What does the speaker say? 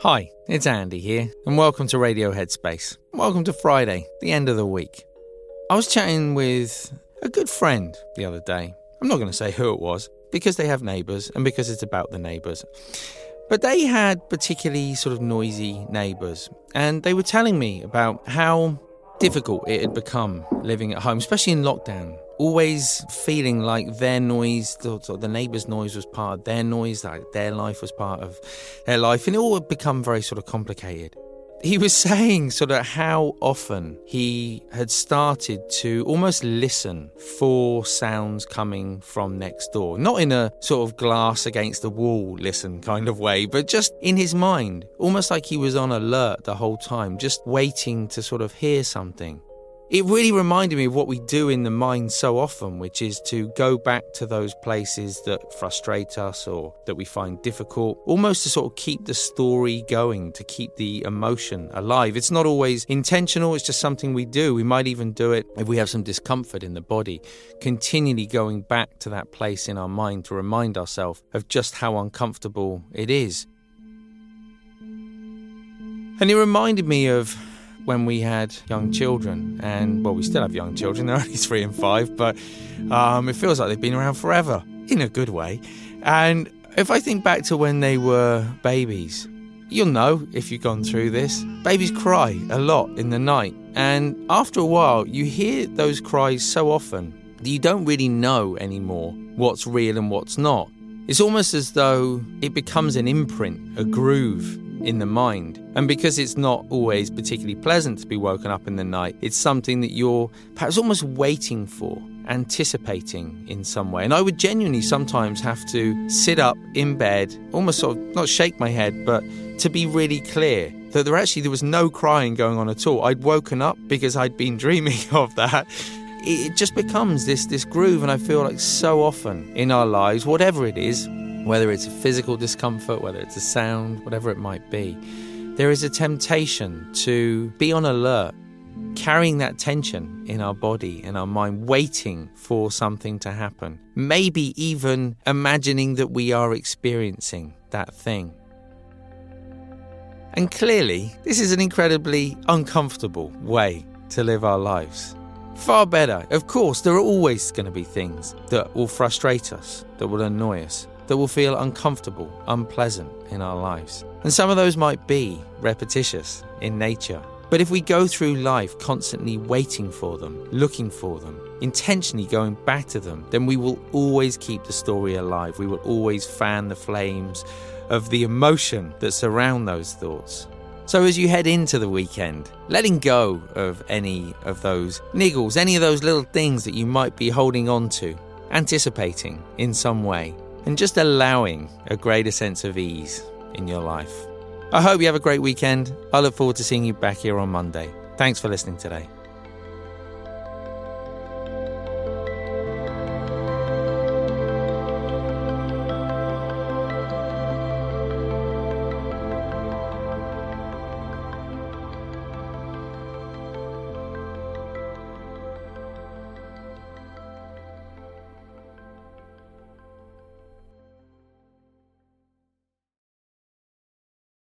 Hi, it's Andy here, and welcome to Radio Headspace. Welcome to Friday, the end of the week. I was chatting with a good friend the other day. I'm not going to say who it was, because they have neighbours and because it's about the neighbours. But they had particularly sort of noisy neighbours, and they were telling me about how difficult it had become living at home, especially in lockdown. Always feeling like their noise, the, the neighbours' noise was part of their noise, like their life was part of their life, and it all had become very sort of complicated he was saying sort of how often he had started to almost listen for sounds coming from next door. Not in a sort of glass against the wall listen kind of way, but just in his mind, almost like he was on alert the whole time, just waiting to sort of hear something. It really reminded me of what we do in the mind so often, which is to go back to those places that frustrate us or that we find difficult, almost to sort of keep the story going, to keep the emotion alive. It's not always intentional, it's just something we do. We might even do it if we have some discomfort in the body, continually going back to that place in our mind to remind ourselves of just how uncomfortable it is. And it reminded me of when we had young children, and well, we still have young children. They're only three and five, but um, it feels like they've been around forever in a good way. And if I think back to when they were babies, you'll know if you've gone through this. Babies cry a lot in the night, and after a while, you hear those cries so often that you don't really know anymore what's real and what's not. It's almost as though it becomes an imprint, a groove in the mind. And because it's not always particularly pleasant to be woken up in the night, it's something that you're perhaps almost waiting for, anticipating in some way. And I would genuinely sometimes have to sit up in bed, almost sort of not shake my head, but to be really clear that there actually there was no crying going on at all. I'd woken up because I'd been dreaming of that it just becomes this this groove and i feel like so often in our lives whatever it is whether it's a physical discomfort, whether it's a sound, whatever it might be, there is a temptation to be on alert, carrying that tension in our body, in our mind, waiting for something to happen. Maybe even imagining that we are experiencing that thing. And clearly, this is an incredibly uncomfortable way to live our lives. Far better. Of course, there are always going to be things that will frustrate us, that will annoy us that will feel uncomfortable, unpleasant in our lives. And some of those might be repetitious in nature. But if we go through life constantly waiting for them, looking for them, intentionally going back to them, then we will always keep the story alive. We will always fan the flames of the emotion that surround those thoughts. So, as you head into the weekend, letting go of any of those niggles, any of those little things that you might be holding on to, anticipating in some way, and just allowing a greater sense of ease in your life. I hope you have a great weekend. I look forward to seeing you back here on Monday. Thanks for listening today.